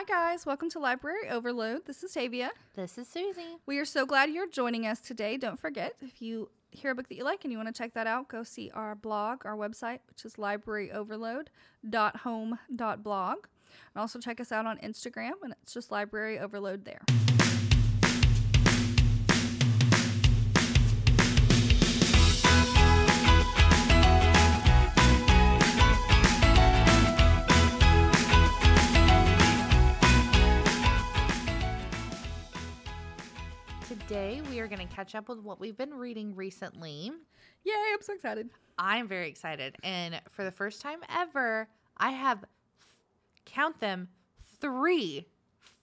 Hi, guys. Welcome to Library Overload. This is Tavia. This is Susie. We are so glad you're joining us today. Don't forget, if you hear a book that you like and you want to check that out, go see our blog, our website, which is libraryoverload.home.blog. And also check us out on Instagram, and it's just Library Overload there. Today we are going to catch up with what we've been reading recently. Yay, I'm so excited. I'm very excited. And for the first time ever, I have count them three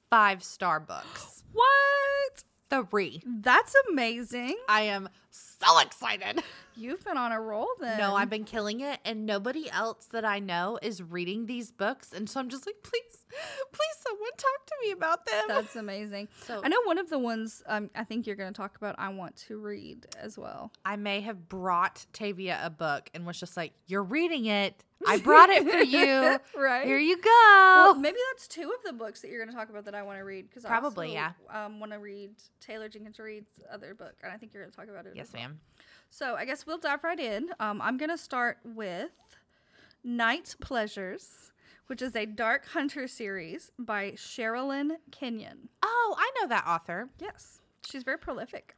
five star books. What? Three. That's amazing. I am so excited. You've been on a roll then. No, I've been killing it, and nobody else that I know is reading these books. And so I'm just like, please, please, someone talk to me about them. That's amazing. So- I know one of the ones um, I think you're going to talk about. I want to read as well. I may have brought Tavia a book and was just like, You're reading it. I brought it for you. right. Here you go. Well, maybe that's two of the books that you're going to talk about that I want to read because Probably, I yeah. um, want to read Taylor Jenkins Reid's other book, and I think you're going to talk about it. yes, as well. So I guess we'll dive right in. Um, I'm going to start with Night Pleasures, which is a Dark Hunter series by Sherilyn Kenyon. Oh, I know that author. Yes, she's very prolific.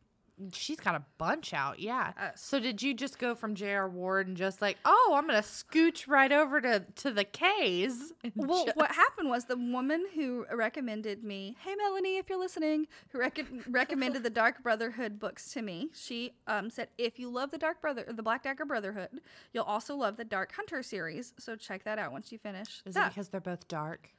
She's got a bunch out. Yeah. Yes. So did you just go from J.R. Ward and just like, oh, I'm gonna scooch right over to to the K's? Well, just- what happened was the woman who recommended me, hey Melanie, if you're listening, who rec- recommended the Dark Brotherhood books to me, she um, said if you love the Dark Brother, the Black Dagger Brotherhood, you'll also love the Dark Hunter series. So check that out once you finish. Is it because they're both dark?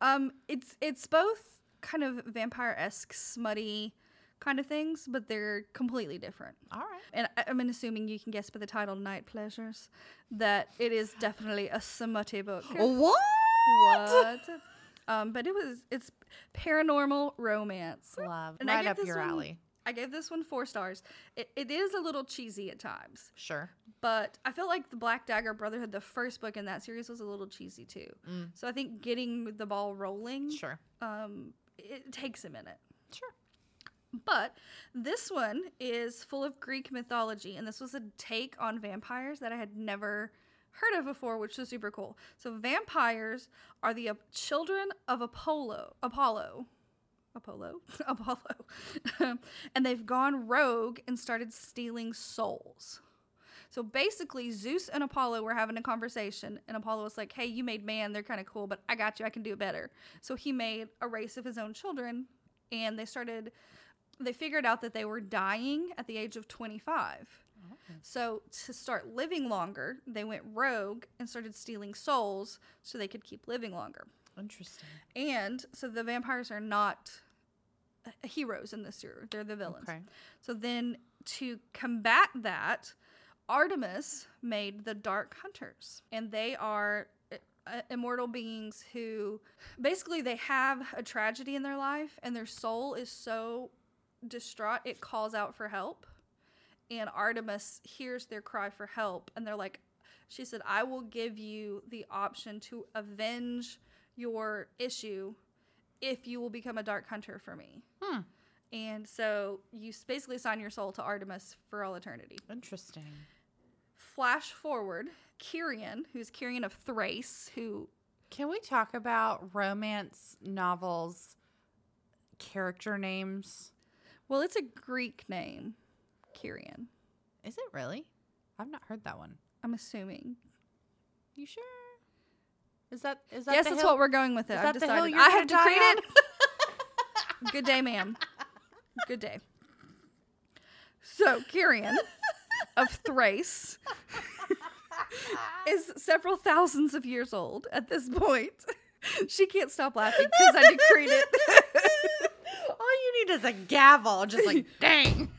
Um, it's it's both kind of vampire esque, smutty kind of things, but they're completely different. All right. And I- I'm assuming you can guess by the title "Night Pleasures" that it is definitely a smutty book. What? What? um, but it was it's paranormal romance. Love. And right up your one- alley. I gave this one four stars. It, it is a little cheesy at times, Sure. but I feel like the Black Dagger Brotherhood, the first book in that series, was a little cheesy too. Mm. So I think getting the ball rolling, Sure. um, it takes a minute. Sure. But this one is full of Greek mythology, and this was a take on vampires that I had never heard of before, which was super cool. So vampires are the uh, children of Apollo, Apollo, Apollo, Apollo, and they've gone rogue and started stealing souls. So basically, Zeus and Apollo were having a conversation, and Apollo was like, "Hey, you made man; they're kind of cool, but I got you. I can do it better." So he made a race of his own children, and they started. They figured out that they were dying at the age of 25. So to start living longer, they went rogue and started stealing souls so they could keep living longer. Interesting. And so the vampires are not uh, heroes in this series; they're the villains. Okay. So then, to combat that, Artemis made the Dark Hunters, and they are uh, immortal beings who basically they have a tragedy in their life, and their soul is so distraught it calls out for help. And Artemis hears their cry for help, and they're like, she said, I will give you the option to avenge your issue if you will become a dark hunter for me. Hmm. And so you basically sign your soul to Artemis for all eternity. Interesting. Flash forward, Kyrian, who's Kyrian of Thrace, who Can we talk about romance novels character names? Well, it's a Greek name, Kyrian. Is it really? I've not heard that one. I'm assuming. You sure? Is that is that yes, that's hill? what we're going with it. I've that the hill decided. I have decreed it. Good day, ma'am. Good day. So, Kyrian of Thrace is several thousands of years old at this point. She can't stop laughing because I decreed it. Need is a gavel, just like dang.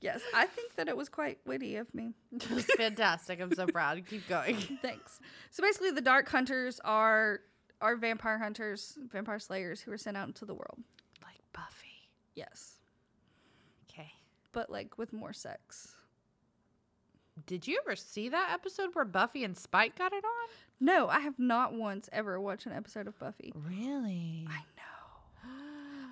yes, I think that it was quite witty of me. That's fantastic. I'm so proud. Keep going. Thanks. So basically, the Dark Hunters are are vampire hunters, vampire slayers who are sent out into the world. Like Buffy. Yes, Okay. but like with more sex. Did you ever see that episode where Buffy and Spike got it on? No, I have not once ever watched an episode of Buffy. Really? I.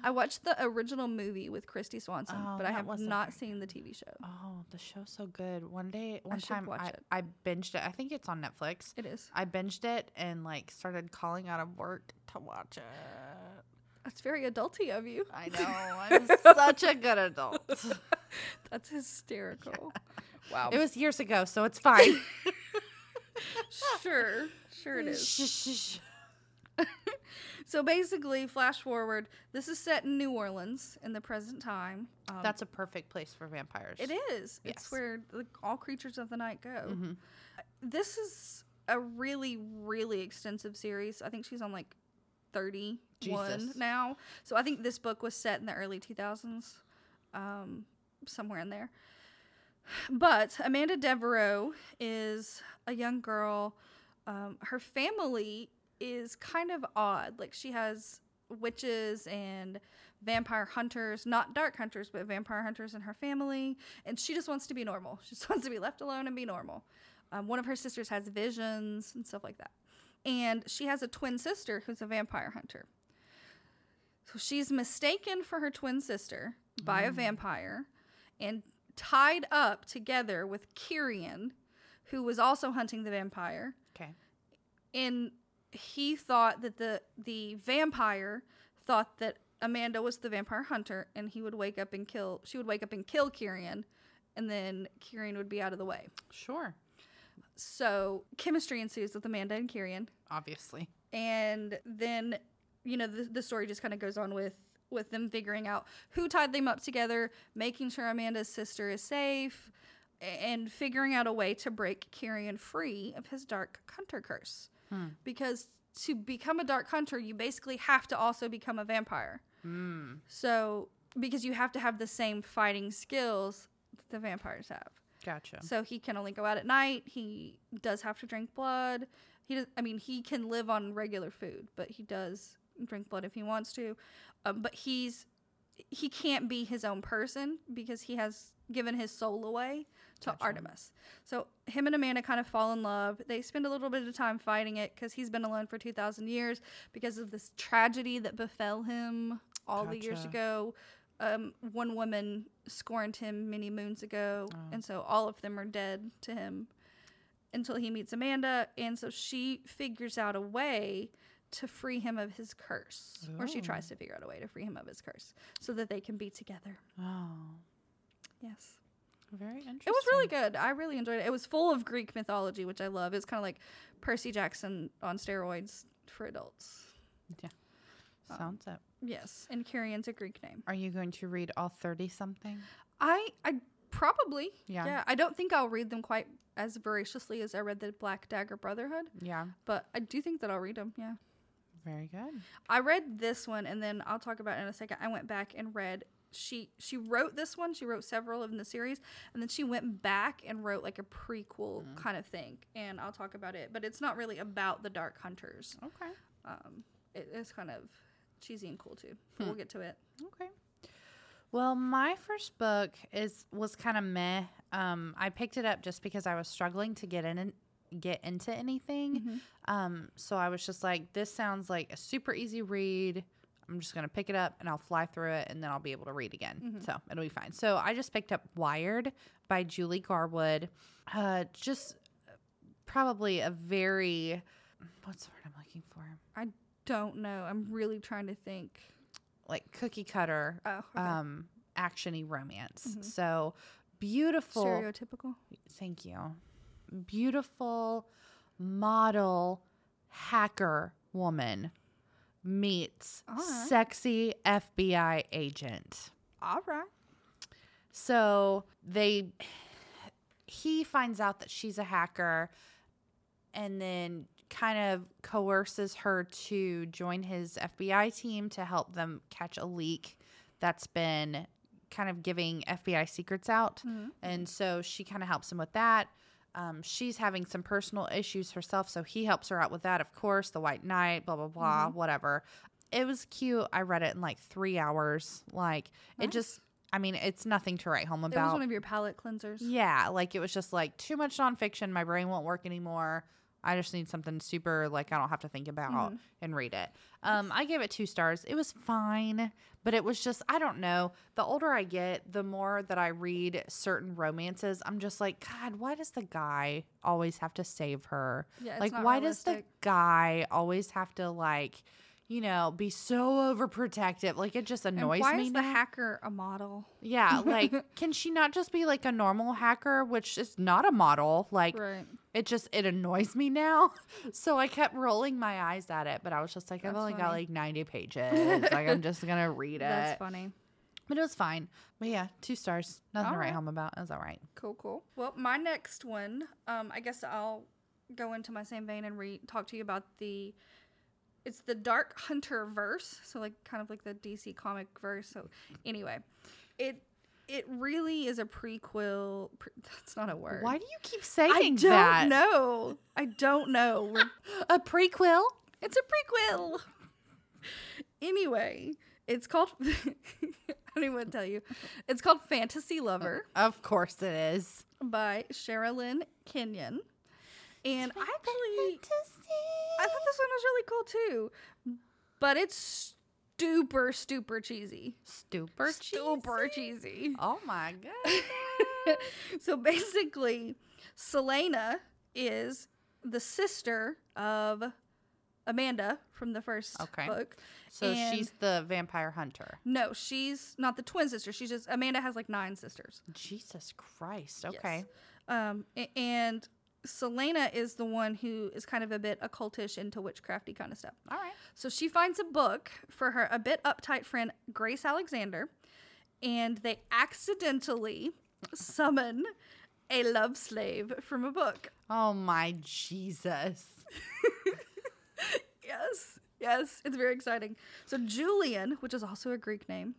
I watched the original movie with Kristy Swanson, Oh, but I have wasn't seen the TV show. Oh, the show's so good. One day, one should time, watch I, it. I binged it. I think it's on Netflix. It is. I binged it and like started calling out of work to watch it. That's very adulty of you. I know. I'm such a good adult. That's hysterical. Wow. It was years ago, so it's fine. sure. Sure it is. So basically, flash forward. This is set in New Orleans in the present time. Um, That's a perfect place for vampires. It is. It's where the, all creatures of the night go. Mhm. This is a really, really extensive series. I think she's on like 31 Jesus. now. So I think this book was set in the early 2000s, um, somewhere in there. But Amanda Devereaux is a young girl. Um, her family is kind of odd. Like she has witches and vampire hunters, not dark hunters, but vampire hunters in her family. And she just wants to be normal. She just wants to be left alone and be normal. Um, one of her sisters has visions and stuff like that. And she has a twin sister who's a vampire hunter. So she's mistaken for her twin sister by a vampire and tied up together with Kyrian, who was also hunting the vampire Okay. and he thought that the the vampire thought that Amanda was the vampire hunter and he would wake up and kill she would wake up and kill Kyrian and then Kyrian would be out of the way. Sure. So chemistry ensues with Amanda and Kyrian Obviously. and then you know the, the story just kind of goes on with with them figuring out who tied them up together making sure amanda's sister is safe and figuring out a way to break Kyrian free of his dark hunter curse Hmm. because to become a dark hunter you basically have to also become a vampire Mm. so because you have to have the same fighting skills that the vampires have Gotcha. so he can only go out at night. He does have to drink blood. He does. I mean, he can live on regular food, but he does drink blood if he wants to. Um, but he's he can't be his own person because he has given his soul away to Gotcha. Artemis. So him and Amanda kind of fall in love. They spend a little bit of time fighting it because he's been alone for two thousand years because of this tragedy that befell him all the years ago. Um, one woman scorned him many moons ago, Oh. and so all of them are dead to him until he meets Amanda. And so she figures out a way to free him of his curse, or she Oh. tries to figure out a way to free him of his curse so that they can be together. Oh. Yes. Very interesting. It was really good. I really enjoyed it. It was full of Greek mythology, which I love. It's kind of like Percy Jackson on steroids for adults. Yeah. Uh, Sounds it. Yes, and Kyrian's a Greek name. Are you going to read all 30 something? I I probably Yeah. yeah. I don't think I'll read them quite as voraciously as I read the Black Dagger Brotherhood, Yeah. but I do think that I'll read them. Yeah. Very good. I read this one and then I'll talk about it in a second. I went back and read she she wrote this one. She wrote several in the series and then she went back and wrote like a prequel kind of thing and I'll talk about it, but it's not really about the Dark Hunters. Okay. Um it is kind of cheesy and cool too. But We'll get to it. Okay. Well, my first book is was kind of meh. Um, I picked it up just because I was struggling to get in and get into anything. Um, so I was just like, this sounds like a super easy read. I'm just gonna pick it up and I'll fly through it and then I'll be able to read again. So it'll be fine. So I just picked up Wired by Julie Garwood. Uh, just probably a very what's the word I'm looking for? I don't know. I'm really trying to think. Like cookie cutter Oh, okay. um actiony romance. So beautiful. stereotypical. Thank you. Beautiful model hacker woman meets right. sexy FBI agent. All right. So they he finds out that she's a hacker and then kind of coerces her to join his FBI team to help them catch a leak that's been kind of giving FBI secrets out. Mhm. And so she kind of helps him with that. Um, she's having some personal issues herself, so he helps her out with that, of course, the White Knight, blah, blah, blah, whatever. It was cute. I read it in like three hours. Like, it just, I mean, it's nothing to write home It was about. one of your palate cleansers. yeah, like it was just like too much nonfiction. My brain won't work anymore. I just need something super like I don't have to think about Mm-hmm. and read it. Um, I gave it two stars. It was fine, but it was just I don't know. The older I get, the more that I read certain romances, I'm just like, God, why does the guy always have to save her? Yeah, like, why does the guy always have to like, you know, be so overprotective? Like it just And annoys why me. Why is the hacker a model? Yeah, like can she not just be like a normal hacker, which is not a model? Like Right. it just it annoys me now. So I kept rolling my eyes at it, but I was just like, I've That's only got like 90 pages. like I'm just gonna read it. That's funny. But it was fine. But yeah, two stars. Nothing to write Alright. home about. It was all right. Cool, cool. Well, my next one, um, I guess I'll go into my same vein and re- talk to you about the. It's the Dark Hunter verse, so like kind of like the DC comic verse. So anyway, it it really is a prequel. Pre- that's not a word. Why do you keep saying I don't that? know. I don't know. A prequel? it's a prequel. anyway, it's called. I don't even want to tell you. It's called Fantasy Lover. Of course it is. by Sherilyn Kenyon. And I actually I thought this one was really cool too. But it's super, super cheesy. Super Super cheesy? cheesy. Oh my god. so basically, Selena is the sister of Amanda from the first Okay. book. So And- she's the vampire hunter. No, she's not the twin sister. She's just Amanda has like nine sisters. Jesus Christ. Yes. Okay. Um, and Selena is the one who is kind of a bit occultish into witchcrafty kind of stuff. All right. So she finds a book for her a bit uptight friend Grace Alexander, and they accidentally summon a love slave from a book. Oh my Jesus. Yes, yes, it's very exciting. So Julian, which is also a Greek name,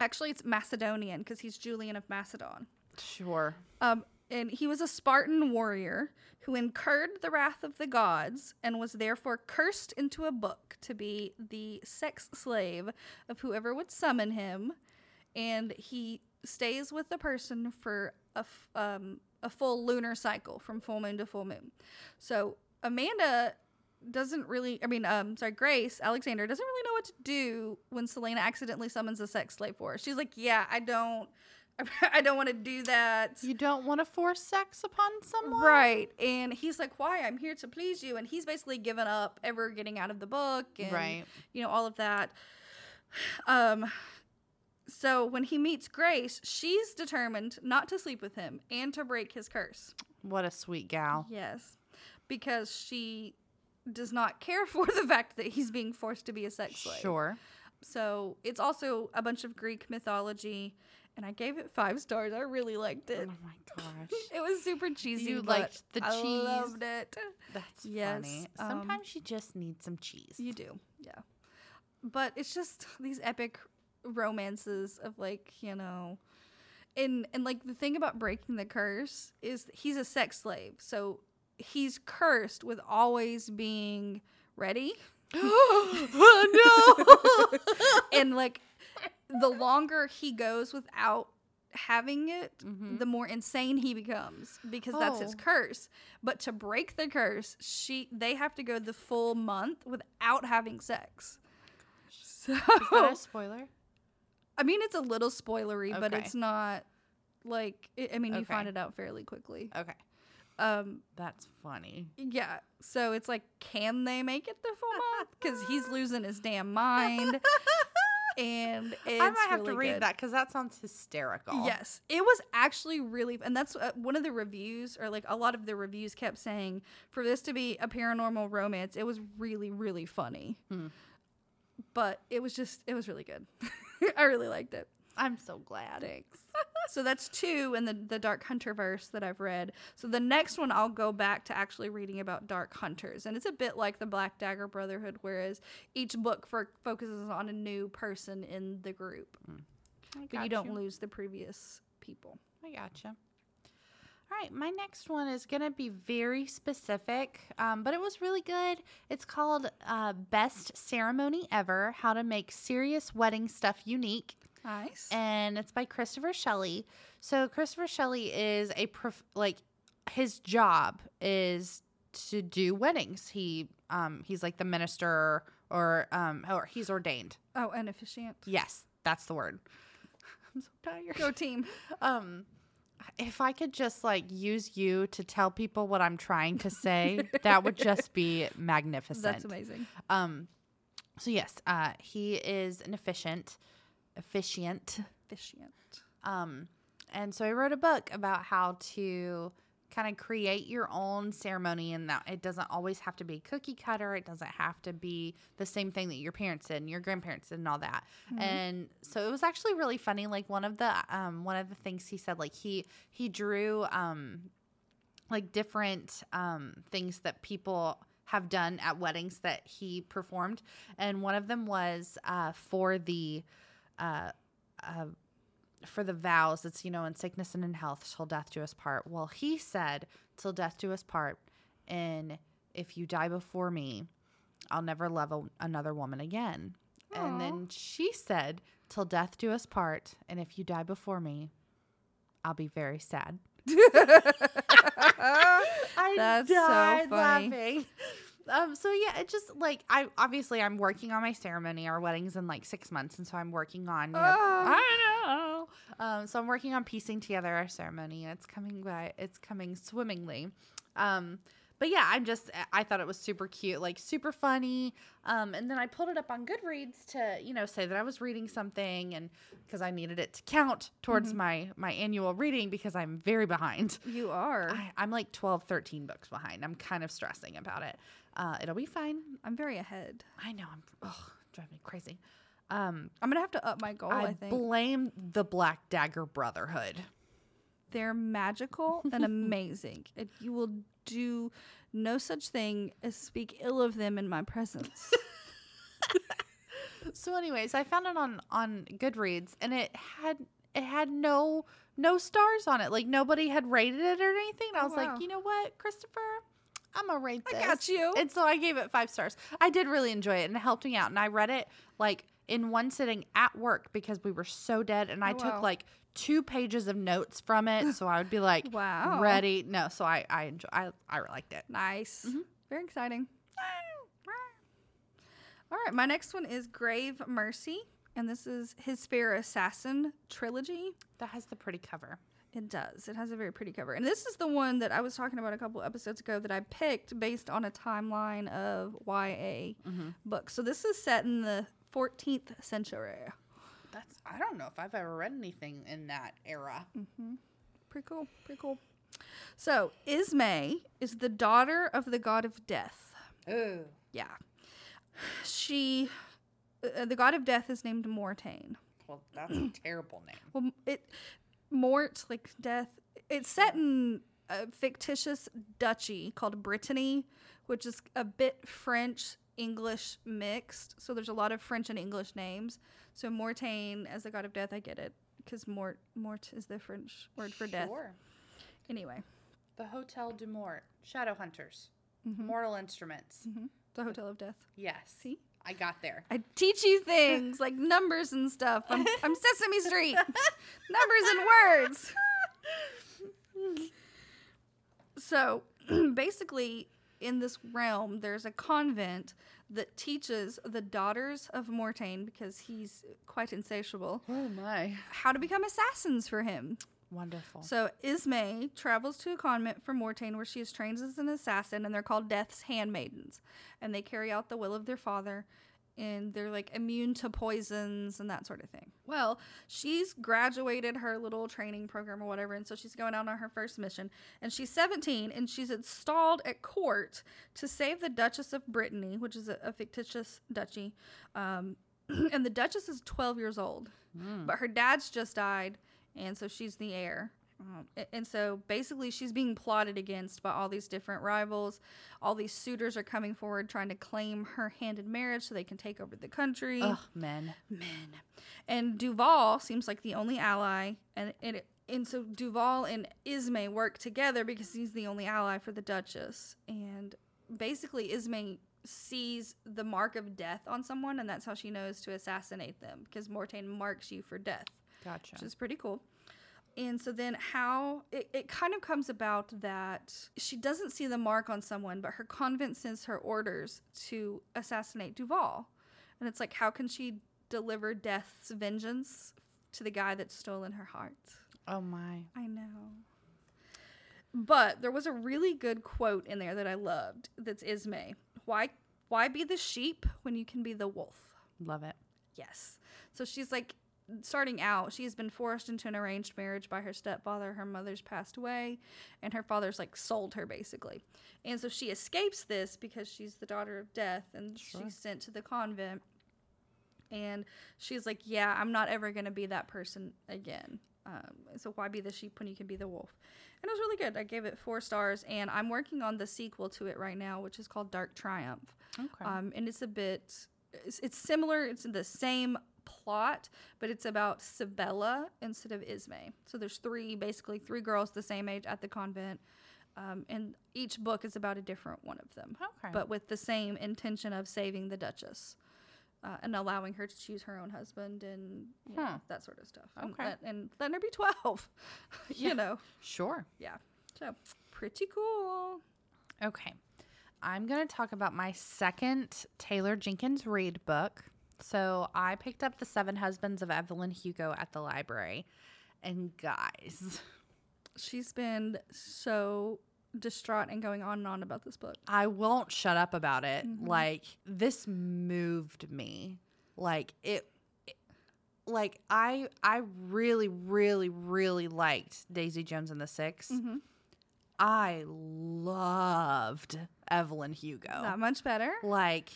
actually it's Macedonian because he's Julian of Macedon. Sure. Um, and he was a Spartan warrior who incurred the wrath of the gods and was therefore cursed into a book to be the sex slave of whoever would summon him. And he stays with the person for a, f- um, a full lunar cycle from full moon to full moon. So Amanda doesn't really, I mean, um, sorry, Grace Alexander doesn't really know what to do when Selena accidentally summons a sex slave for her. She's like, yeah, I don't. I don't want to do that. You don't want to force sex upon someone? Right. And he's like, Why? I'm here to please you. And he's basically given up ever getting out of the book and Right. you know, all of that. Um so when he meets Grace, she's determined not to sleep with him and to break his curse. What a sweet gal. Yes. Because she does not care for the fact that he's being forced to be a sex slave. Sure. So it's also a bunch of Greek mythology, and I gave it five stars. I really liked it. Oh my gosh. It was super cheesy. You liked the I cheese. loved it. That's Yes, funny. um, Sometimes you just need some cheese. You do, yeah. But it's just these epic romances of like you know, and and like the thing about breaking the curse is he's a sex slave, so he's cursed with always being ready. oh no. and like the longer he goes without having it Mhm. the more insane he becomes because that's his Oh. curse but to break the curse she they have to go the full month without having sex so Is that a spoiler? i mean it's a little spoilery but it's not like i I mean you find it out fairly quickly Okay. um That's funny. yeah so it's like can they make it the full month because he's losing his damn mind and it's I might have to read good. that because that sounds hysterical. Yes, it was actually really, and that's uh, one of the reviews, or like a lot of the reviews kept saying, for this to be a paranormal romance, it was really, really funny. Hmm. But it was just, it was really good. I really liked it. I'm so glad. Thanks. So that's two in the, the Dark Hunter verse that I've read. So the next one, I'll go back to actually reading about Dark Hunters. And it's a bit like the Black Dagger Brotherhood, whereas each book for, focuses on a new person in the group. I But you don't lose the previous people. I gotcha. All right, my next one is going to be very specific, um, but it was really good. It's called uh, Best Ceremony Ever How to Make Serious Wedding Stuff Unique. Nice. and it's by Christopher Shelley. So Christopher Shelley is a prof- like his job is to do weddings. He um he's like the minister or um or he's ordained. oh, an officiant. Yes, that's the word. I'm so tired. Go team. Um if I could just like use you to tell people what I'm trying to say, that would just be magnificent. That's amazing. Um so yes, uh he is an efficient efficient Efficient. um, and so I wrote a book about how to kind of create your own ceremony and that it doesn't always have to be cookie cutter. It doesn't have to be the same thing that your parents did and your grandparents did and all that. And so it was actually really funny. Like one of the um one of the things he said, like he he drew um like different um things that people have done at weddings that he performed. And one of them was uh for the uh uh for the vows it's you know in sickness and in health till death do us part well he said till death do us part and if you die before me i'll never love a, another woman again Aw. and then she said till death do us part and if you die before me i'll be very sad I That's so died funny. laughing. Um, so yeah, it just like I obviously I'm working on my ceremony. Our wedding's in like six months, and so I'm working on. You know, Ah. I know. Um, so I'm working on piecing together our ceremony. and It's coming by. It's coming swimmingly. Um, but yeah, I'm just I thought it was super cute, like super funny. Um, and then I pulled it up on Goodreads to you know say that I was reading something, and because I needed it to count towards Mm-hmm. my my annual reading because I'm very behind. You are. I, I'm like 12, 13 books behind. I'm kind of stressing about it. Uh, it'll be fine. I'm very ahead. I know. I'm ugh, driving me crazy. Um, I'm gonna have to up my goal. I, I think blame the Black Dagger Brotherhood. they're magical and amazing, and you will do no such thing as speak ill of them in my presence. So, anyways, I found it on on Goodreads, and it had it had no no stars on it. Like nobody had rated it or anything. I Oh, was wow. like, you know what, Christopher, I'm gonna rate this. I got you. And so I gave it five stars. I did really enjoy it, and it helped me out. And I read it like in one sitting at work because we were so dead, and I Oh, took wow. like two pages of notes from it. So I would be like, Wow. ready. No, so I I enjoy. I I liked it. nice. Mm-hmm. Very exciting. All right, my next one is Grave Mercy, and this is his Fair Assassin trilogy. That has the pretty cover. It does. It has a very pretty cover. And this is the one that I was talking about a couple episodes ago that I picked based on a timeline of YA books. So this is set in the 14th century. That's I don't know if I've ever read anything in that era. Pretty cool. Pretty cool. So Ismae is the daughter of the god of death. Ooh. Yeah. She, uh, the god of death is named Mortain. Well, that's a terrible name. Well, it Mort like death. It's set in a fictitious duchy called Brittany, which is a bit French English mixed. So there's a lot of French and English names. So Mortain as the god of death, I get it because Mort Mort is the French word for death. Sure. Anyway, The Hotel du Mort, Shadow Hunters, mm-hmm. Mortal Instruments. Mm-hmm. the Hotel of Death. Yes. See? I got there. I teach you things like numbers and stuff. I'm, I'm Sesame Street. numbers and words. So basically, in this realm, there's a convent that teaches the daughters of Mortain, because he's quite insatiable, Oh my. how to become assassins for him. Wonderful. So Ismae travels to a convent for Mortain where she is trained as an assassin, and they're called Death's handmaidens, and they carry out the will of their father, and they're like immune to poisons and that sort of thing. Well, she's graduated her little training program or whatever, and so she's going out on her first mission, and she's 17, and she's installed at court to save the Duchess of Brittany, which is a, a fictitious duchy, um, and the Duchess is 12 years old, but her dad's just died and so she's the heir. Um, and so basically, she's being plotted against by all these different rivals. All these suitors are coming forward trying to claim her hand in marriage so they can take over the country. Ugh, men. Men. And Duval seems like the only ally, and and, it, and so Duval and Ismae work together because he's the only ally for the Duchess. And basically, Ismae sees the mark of death on someone, and that's how she knows to assassinate them because Mortain marks you for death, Gotcha. which is pretty cool. And so then, how it, it kind of comes about that she doesn't see the mark on someone, but her convent sends her orders to assassinate Duval. And it's like, how can she deliver death's vengeance to the guy that's stolen her heart? oh my. I know. But there was a really good quote in there that I loved. That's Ismae. Why why be the sheep when you can be the wolf? Love it. Yes. So she's like starting out, she's been forced into an arranged marriage by her stepfather. Her mother's passed away, and her father's like sold her basically. And so she escapes this because she's the daughter of death and Sure. she's sent to the convent. And she's like, Yeah, I'm not ever going to be that person again. Um, so why be the sheep when you can be the wolf? And it was really good. I gave it four stars, and I'm working on the sequel to it right now, which is called Dark Triumph. Okay. Um, and it's a bit, it's, it's similar. It's the same plot, but it's about Sybella instead of Ismae. So there's three, basically three girls the same age at the convent, um, and each book is about a different one of them, okay. but with the same intention of saving the Duchess. Uh, and allowing her to choose her own husband and you know, Huh. that sort of stuff. And, Okay. let- and letting her be 12. Yeah. you know. sure. Yeah. So pretty cool. Okay. I'm going to talk about my second Taylor Jenkins Reid book. So I picked up The Seven Husbands of Evelyn Hugo at the library. And guys, She's been so distraught and going on and on about this book. I won't shut up about it. Like, this moved me. Like, it. it- Like I, I really, really, really liked Daisy Jones and the 6 Mhm. I loved Evelyn Hugo. Not much better. like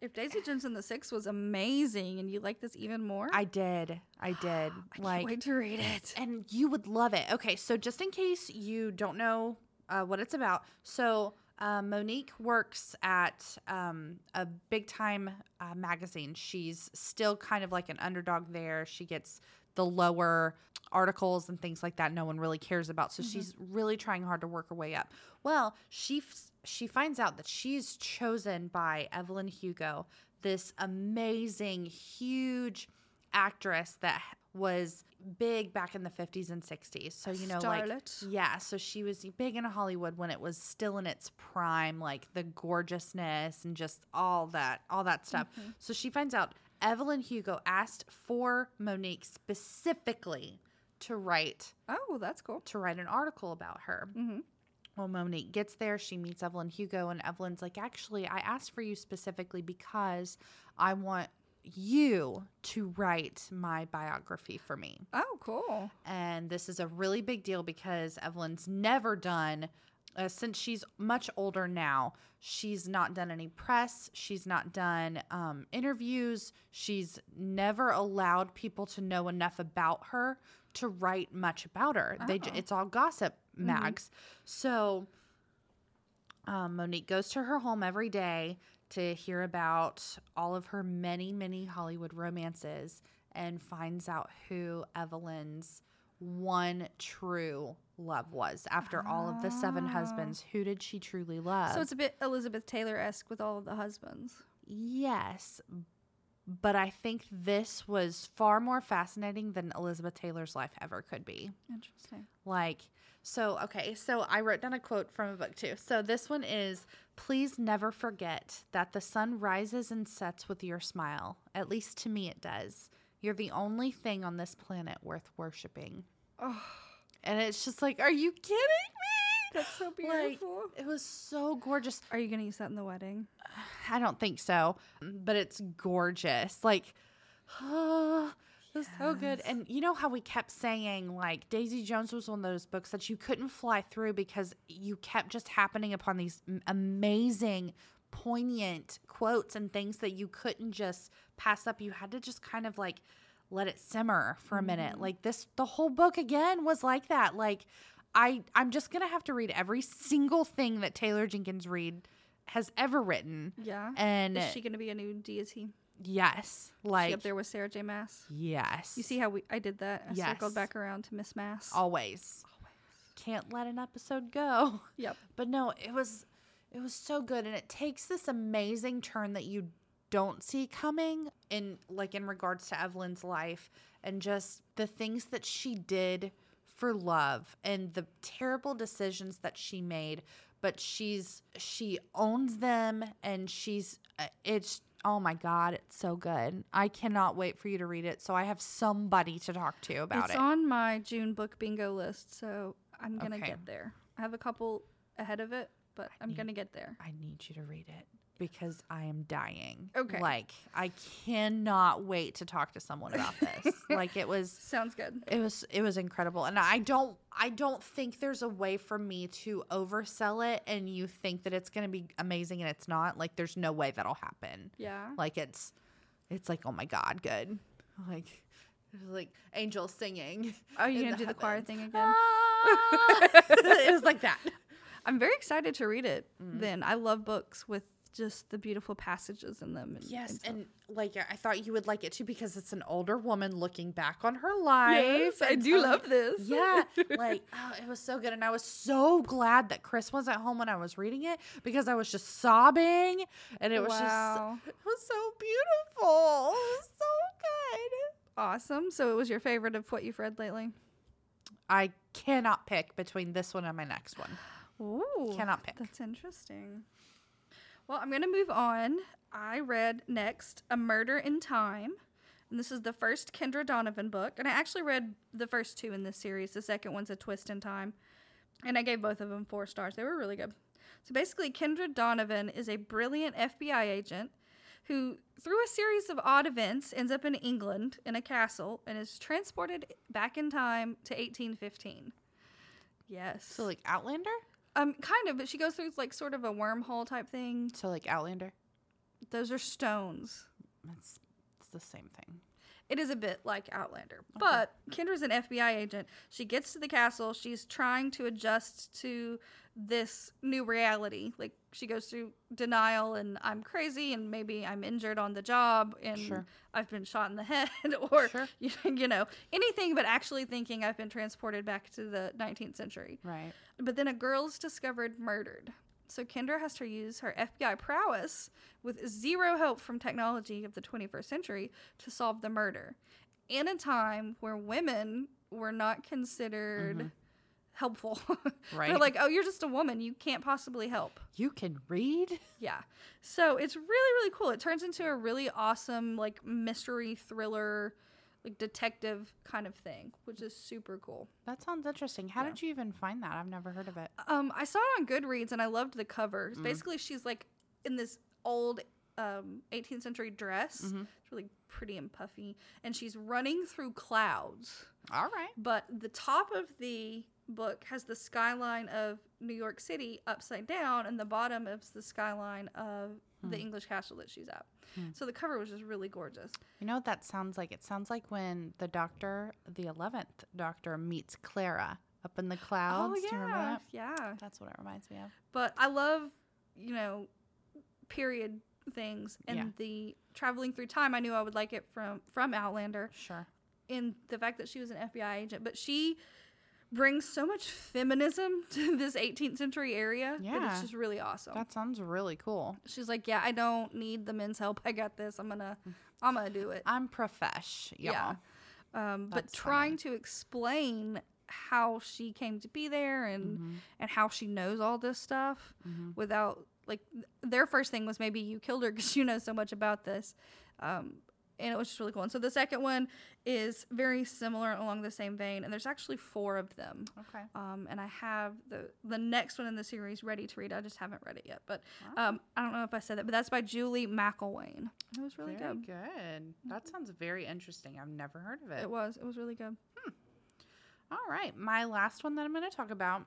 If Daisy Jones and the Six was amazing and you like this even more, I did. I did. I like can't wait to read it. and you would love it. Okay, so just in case you don't know uh, what it's about, so uh, Monique works at um, a big time uh, magazine. She's still kind of like an underdog there. She gets the lower articles and things like that no one really cares about so she's really trying hard to work her way up well she f- she finds out that she's chosen by evelyn hugo this amazing huge actress that was big back in the 50s and 60s so you know like yeah so she was big in hollywood when it was still in its prime like the gorgeousness and just all that all that stuff. So she finds out evelyn hugo asked for monique specifically to write Oh, that's cool. to write an article about her. Mm-hmm. Well, Monique gets there. She meets Evelyn Hugo, and Evelyn's like, Actually, I asked for you specifically because I want you to write my biography for me. Oh, cool. And this is a really big deal because Evelyn's never done, uh, since she's much older now, she's not done any press. She's not done um, interviews. She's never allowed people to know enough about her to write much about her. They, Oh. it's all gossip mags. So um, Monique goes to her home every day to hear about all of her many, many Hollywood romances and finds out who Evelyn's one true love was. After all of the seven Ah. husbands, who did she truly love? So it's a bit Elizabeth Taylor esque with all of the husbands. yes, but I think this was far more fascinating than Elizabeth Taylor's life ever could be. Interesting. Like, so, okay, so I wrote down a quote from a book too. So this one is Please never forget that the sun rises and sets with your smile. At least to me, it does. You're the only thing on this planet worth worshiping. Oh, And it's just like, are you kidding me? that's so Like, beautiful. it was so gorgeous. Are you going to use that in the wedding? I don't think so, but it's gorgeous. Like, oh, was so good. And you know how we kept saying, like, Daisy Jones was one of those books that you couldn't fly through because you kept just happening upon these amazing, poignant quotes and things that you couldn't just pass up. You had to just kind of like let it simmer for a minute. Mm-hmm. Like, this, the whole book again was like that. Like, I, I'm just gonna have to read every single thing that Taylor Jenkins Reid has ever written. Yeah. And Is she going to be a new deity? Yes, She like up there with Sarah J. Maas? yes. You see how we I did that? I circled back around to Miss Maas. always. Can't let an episode go. Yep. But no, it was It was so good and it takes this amazing turn that you don't see coming in like in regards to Evelyn's life and just the things that she did for love and the terrible decisions that she made but she's she owns them and she's uh, it's oh my god it's so good i cannot wait for you to read it so i have somebody to talk to about it's it It's on my June book bingo list, so I'm gonna Okay. get there. I have a couple ahead of it, but I'm need- gonna get there. i need you to read it because i am dying Okay. like i cannot wait to talk to someone about this like it was Sounds good. it was it was incredible and i don't i don't think there's a way for me to oversell it and you think that it's going to be amazing and it's not like there's no way that'll happen Yeah. like it's it's like oh my god good like like angels singing Are you in gonna do the choir thing again? Ah! it was like that I'm very excited to read it. Mm-hmm. Then I love books with just the beautiful passages in them. And, yes and and like i thought you would like it too because it's an older woman looking back on her life Yes, I do telling- love this. Yeah, like oh, it was so good, and I was so glad that Chris was at home when I was reading it because I was just sobbing, and it was Wow. just it was so beautiful, it was so good. awesome. So it was your favorite of what you've read lately? I cannot pick between this one and my next one. Ooh, Cannot pick. That's interesting. Well, I'm going to move on. I read next A Murder in Time. And this is the first Kendra Donovan book. And I actually read the first two in this series. The second one's A Twist in Time. And I gave both of them four stars. They were really good. So basically, Kendra Donovan is a brilliant FBI agent who, through a series of odd events, ends up in England in a castle and is transported back in time to 1815. Yes. So like Outlander. Um, kind of, but she goes through like sort of a wormhole type thing. So like Outlander. Those are stones. It's it's the same thing. It is a bit like Outlander. But Kendra's an FBI agent. She gets to the castle. She's trying to adjust to this new reality. Like she goes through denial and I'm crazy and maybe I'm injured on the job and Sure. I've been shot in the head or Sure. you, you know anything but actually thinking I've been transported back to the 19th century. Right. But then a girl's discovered murdered. So Kendra has to use her FBI prowess with zero help from technology of the 21st century to solve the murder in a time where women were not considered mm-hmm. helpful. Right. They're like, oh, you're just a woman. You can't possibly help. You can read. Yeah. So it's really, really cool. It turns into a really awesome, like, mystery thriller, like, detective kind of thing, which is super cool. That sounds interesting. How Yeah. did you even find that? I've never heard of it. Um, I saw it on Goodreads and I loved the cover. Mm. Basically, she's like in this old um 18th century dress. Mm-hmm. It's really pretty and puffy, and she's running through clouds. All right. But the top of the book has the skyline of New York City upside down, and the bottom is the skyline of the Hmm. English castle that she's at. So the cover was just really gorgeous. You know what that sounds like? It sounds like when the doctor, the 11th doctor, meets Clara up in the clouds. oh you remember yeah, that? yeah. That's what it reminds me of. but I love, you know, period things and Yeah. the traveling through time. I knew I would like it from from Outlander Sure. in the fact that she was an FBI agent, but she brings so much feminism to this 18th century area Yeah. it's just really awesome. That sounds really cool. She's like, "Yeah, I don't need the men's help. I got this. I'm gonna, I'm gonna do it." I'm profesh, y'all. Yeah. Um, but trying to explain how she came to be there and Mm-hmm. and how she knows all this stuff without like th- their first thing was maybe you killed her because you know so much about this um, and it was just really cool and so the second one is very similar along the same vein and there's actually four of them Okay. um, and I have the the next one in the series ready to read. I just haven't read it yet, but um, I don't know if I said that, but that's by Julie McElwain. It was really good. very good. good. That sounds very interesting. I've never heard of it. It was. It was really good. Hmm. All right. My last one that I'm going to talk about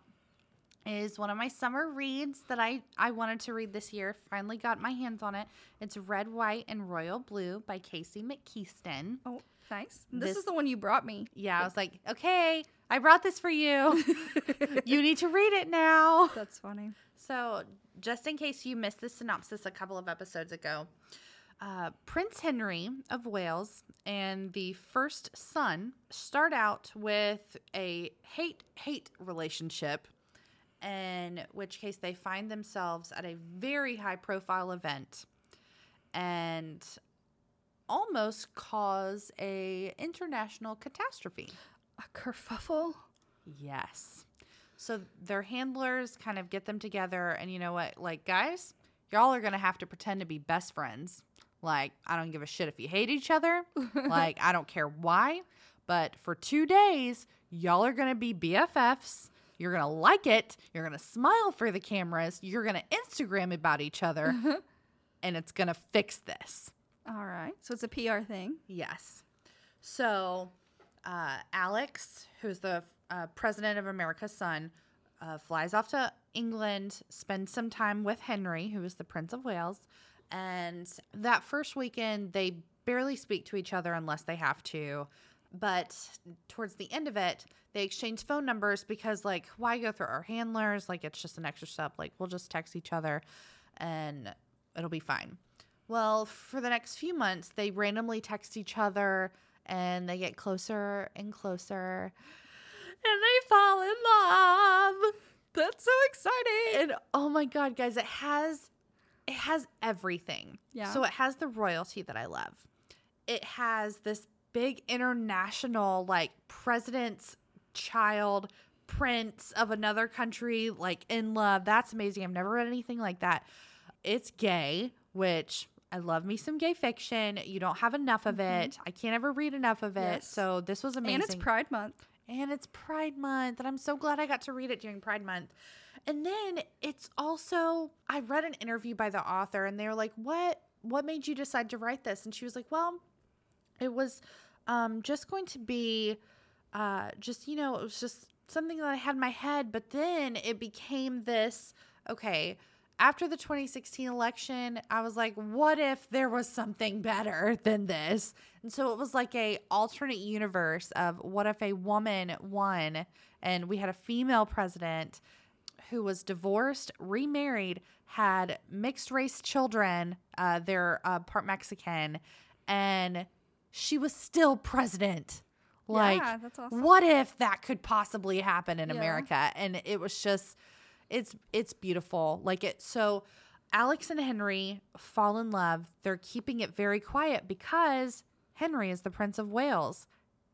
is one of my summer reads that I, I wanted to read this year. Finally got my hands on it. It's Red, White, and Royal Blue by Casey McQuiston. Oh, nice. This, This- is the one you brought me. Yeah, I was like, okay, I brought this for you. you need to read it now. That's funny. So, just in case you missed the synopsis a couple of episodes ago, uh, Prince Henry of Wales and the first son start out with a hate hate relationship, in which case they find themselves at a very high profile event and almost cause a international catastrophe. A kerfuffle. Yes. So their handlers kind of get them together and you know what? Like guys, y'all are going to have to pretend to be best friends. Like I don't give a shit if you hate each other. like I don't care why, but for 2 days y'all are going to be BFFs. You're going to like it. You're going to smile for the cameras. You're going to Instagram about each other. and it's going to fix this. All right. So it's a PR thing. Yes. So, uh, Alex, who's the uh, president of America's son, uh, flies off to England, spends some time with Henry, who is the Prince of Wales. And that first weekend, they barely speak to each other unless they have to. But towards the end of it, they exchange phone numbers because, like, why go through our handlers? Like, it's just an extra step. Like, we'll just text each other and it'll be fine. Well, for the next few months, they randomly text each other and they get closer and closer and they fall in love. That's so exciting. And oh my god, guys, it has it has everything. Yeah. So it has the royalty that I love. It has this big international like president's child prince of another country like in love. That's amazing. I've never read anything like that. It's gay, which I love me some gay fiction. You don't have enough of mm-hmm. it. I can't ever read enough of it. Yes. So this was amazing. and it's Pride Month. And it's Pride Month. And I'm so glad I got to read it during Pride Month. And then it's also I read an interview by the author and they were like, What what made you decide to write this? And she was like, Well, it was um just going to be uh just, you know, it was just something that I had in my head, but then it became this, okay, after the 2016 election, I was like, what if there was something better than this? And so it was like a alternate universe of what if a woman won and we had a female president who was divorced, remarried, had mixed race children, uh, they're uh, part Mexican, and she was still president. Like, Yeah, that's awesome. what if that could possibly happen in Yeah. America? And it was just, it's it's beautiful. Like it. So Alex and Henry fall in love. They're keeping it very quiet because Henry is the Prince of Wales.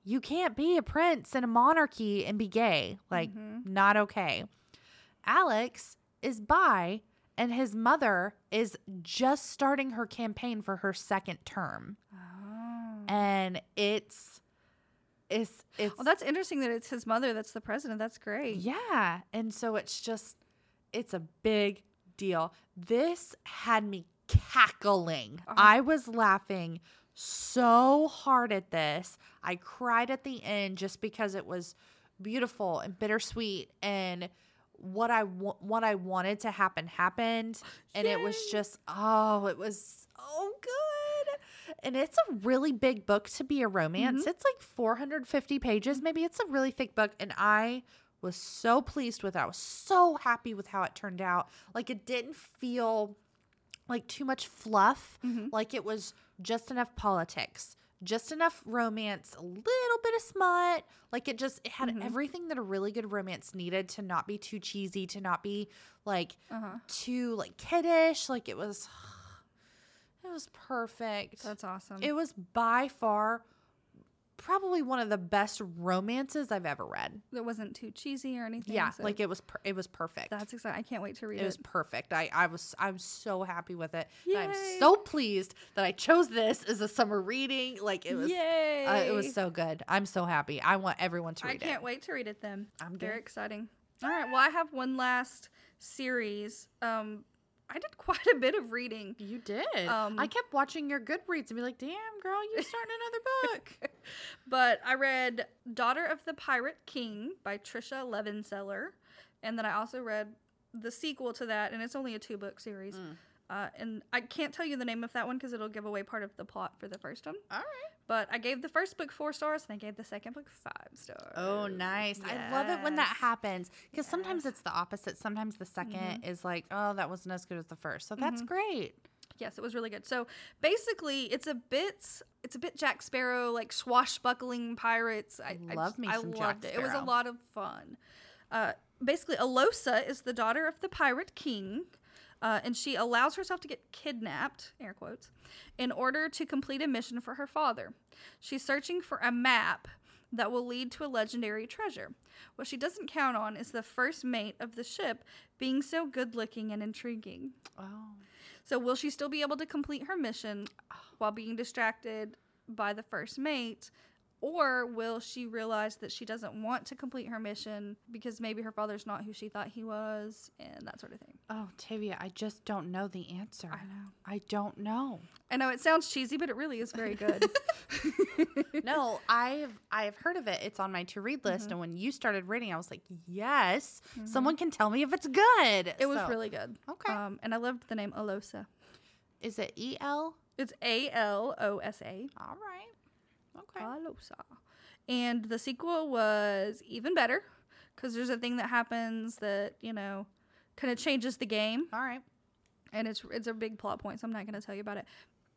You can't be a prince in a monarchy and be gay. Like, mm-hmm. not okay. Alex is bi, and his mother is just starting her campaign for her second term. Oh. And it's it's it's Well, that's interesting that it's his mother that's the president. That's great. yeah. And so it's just, it's a big deal. This had me cackling. Uh-huh. I was laughing so hard at this. I cried at the end just because it was beautiful and bittersweet and what I wa- what I wanted to happen happened and it was just oh it was so good and it's a really big book to be a romance. Mm-hmm. It's like 450 pages. Mm-hmm. Maybe it's a really thick book and I was so pleased with it. I was so happy with how it turned out. Like it didn't feel like too much fluff. Mm-hmm. Like it was just enough politics just enough romance a little bit of smut. Like it just it had everything that a really good romance needed to not be too cheesy to not be like Uh-huh. too like kiddish. Like it was it was perfect That's awesome. it was by far probably one of the best romances i've ever read it wasn't too cheesy or anything. yeah so like it was per- it was perfect that's exciting. I can't wait to read it it. was perfect. I, I was I'm so happy with it. I'm so pleased that I chose this as a summer reading. Like it was Yay! uh, it was so good. I'm so happy. I want everyone to read it. I can't it. wait to read it then. I'm Very good. exciting. All right. Well, I have one last series. Um, I did quite a bit of reading. You did. Um, I kept watching your Goodreads and be like, "Damn, girl, you starting another book." But I read Daughter of the Pirate King by Trisha Levenseller. And then I also read the sequel to that, and it's only a two book series. Mm. Uh, and I can't tell you the name of that one because it'll give away part of the plot for the first one. All right. But I gave the first book four stars, and I gave the second book five stars. Oh, nice. I love it when that happens because sometimes it's the opposite. Sometimes the 2nd is like, "Oh, that wasn't as good as the first. So that's great. Yes, it was really good. So basically, it's a bit it's a bit Jack Sparrow like swashbuckling pirates. I I Love just- me I some Jack loved it. It was a lot of fun. Uh, basically, Alosa is the daughter of the pirate king, uh, and she allows herself to get kidnapped, air quotes, in order to complete a mission for her father. She's searching for a map that will lead to a legendary treasure. What she doesn't count on is the first mate of the ship being so good looking and intriguing. Oh. So, will she still be able to complete her mission while being distracted by the first mate? Or will she realize that she doesn't want to complete her mission because maybe her father's not who she thought he was and that sort of thing? Oh, Tavia, I just don't know the answer. I know. I don't know. I know it sounds cheesy, but it really is very good. no, I've I've heard of it. It's on my to read list, Mm-hmm. and when you started reading, I was like, yes, someone can tell me if it's good. it was really good. Okay. Um, and I loved the name Alosa. Is it E L? It's A L O S A. All right. Okay. And the sequel was even better because there's a thing that happens that, you know, kind of changes the game. All right. and it's it's a big plot point, so I'm not going to tell you about it.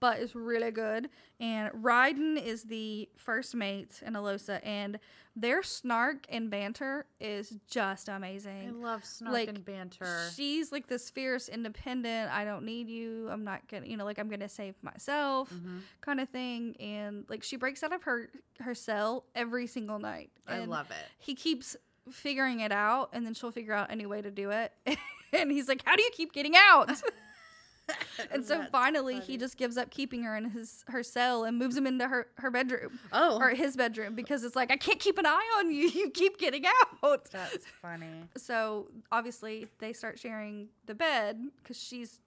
But it's really good. And Riden is the first mate in Alosa, and their snark and banter is just amazing. I love snark Like, and banter. She's like this fierce, independent. I don't need you. I'm not gonna, you know, like I'm gonna save myself, Mm-hmm. kind of thing. And like she breaks out of her her cell every single night. I love it. He keeps figuring it out, and then she'll figure out any way to do it. and he's like, "How do you keep getting out?" And so That's finally, he just gives up keeping her in his her cell and moves him into her her bedroom Oh, or his bedroom because it's like I can't keep an eye on you. You keep getting out. that's funny. So obviously they start sharing the bed because she's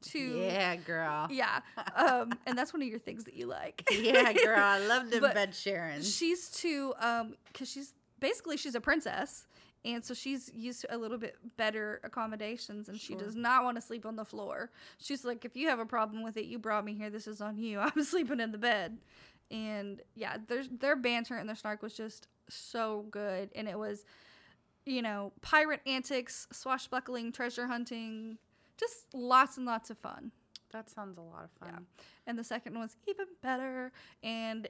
too. Yeah, girl. Yeah. Um, and that's one of your things that you like. Yeah, girl. I love But bed sharing. She's too um because she's basically she's a princess. And so she's used to a little bit better accommodations and she does not want to sleep on the floor. She's like, if you have a problem with it, you brought me here. This is on you. I'm sleeping in the bed. And yeah, their their banter and their snark was just so good. And it was, you know, pirate antics, swashbuckling, treasure hunting, just lots and lots of fun. That sounds a lot of fun. Yeah. And the second one was even better. And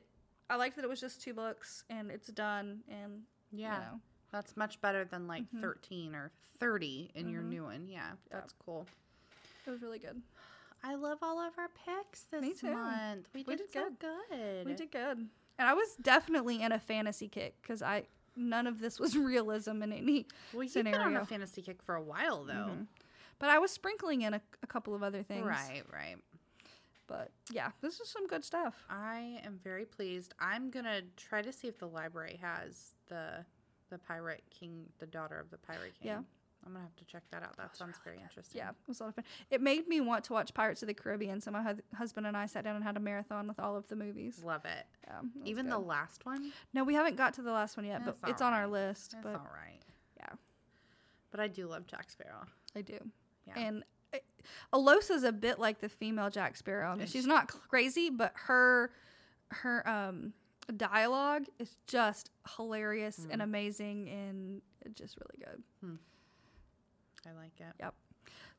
I liked that it was just two books and it's done. And Yeah. you know, That's much better than like Mhm. 13 or 30 in your Mhm. new one. Yeah, that's cool. it was really good. I love all of our picks this Me too. month. We did, We did so good. We did good. And I was definitely in a fantasy kick because I none of this was realism in any Well, you've been on a fantasy kick for a while, though. Mhm. But I was sprinkling in a, a couple of other things. Right, right. But yeah, this is some good stuff. I am very pleased. I'm gonna try to see if the library has the the Pirate King, the daughter of the Pirate King. Yeah. I'm gonna have to check that out. That sounds very interesting. Yeah, it was a lot of fun. It made me want to watch Pirates of the Caribbean, so my hu- husband and I sat down and had a marathon with all of the movies. Love it. Yeah, it Even the last one. no, we haven't got to the last one yet, but it's on our list. That's but all right. yeah. But I do love Jack Sparrow. I do. Yeah. And uh, Alosa's a bit like the female Jack Sparrow. I mean, she's not crazy, but her her um dialogue is just hilarious and Mm. amazing and just really good. I like it. Yep.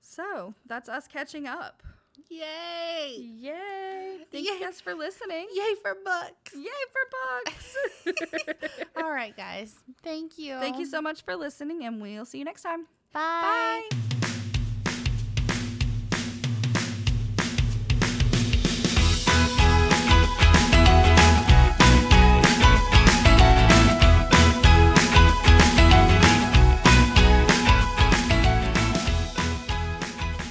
So that's us catching up. Yay! Yay! Thank Yay. you guys for listening. Yay for books! Yay for books! All right, guys. Thank you. Thank you so much for listening, and we'll see you next time. Bye. Bye.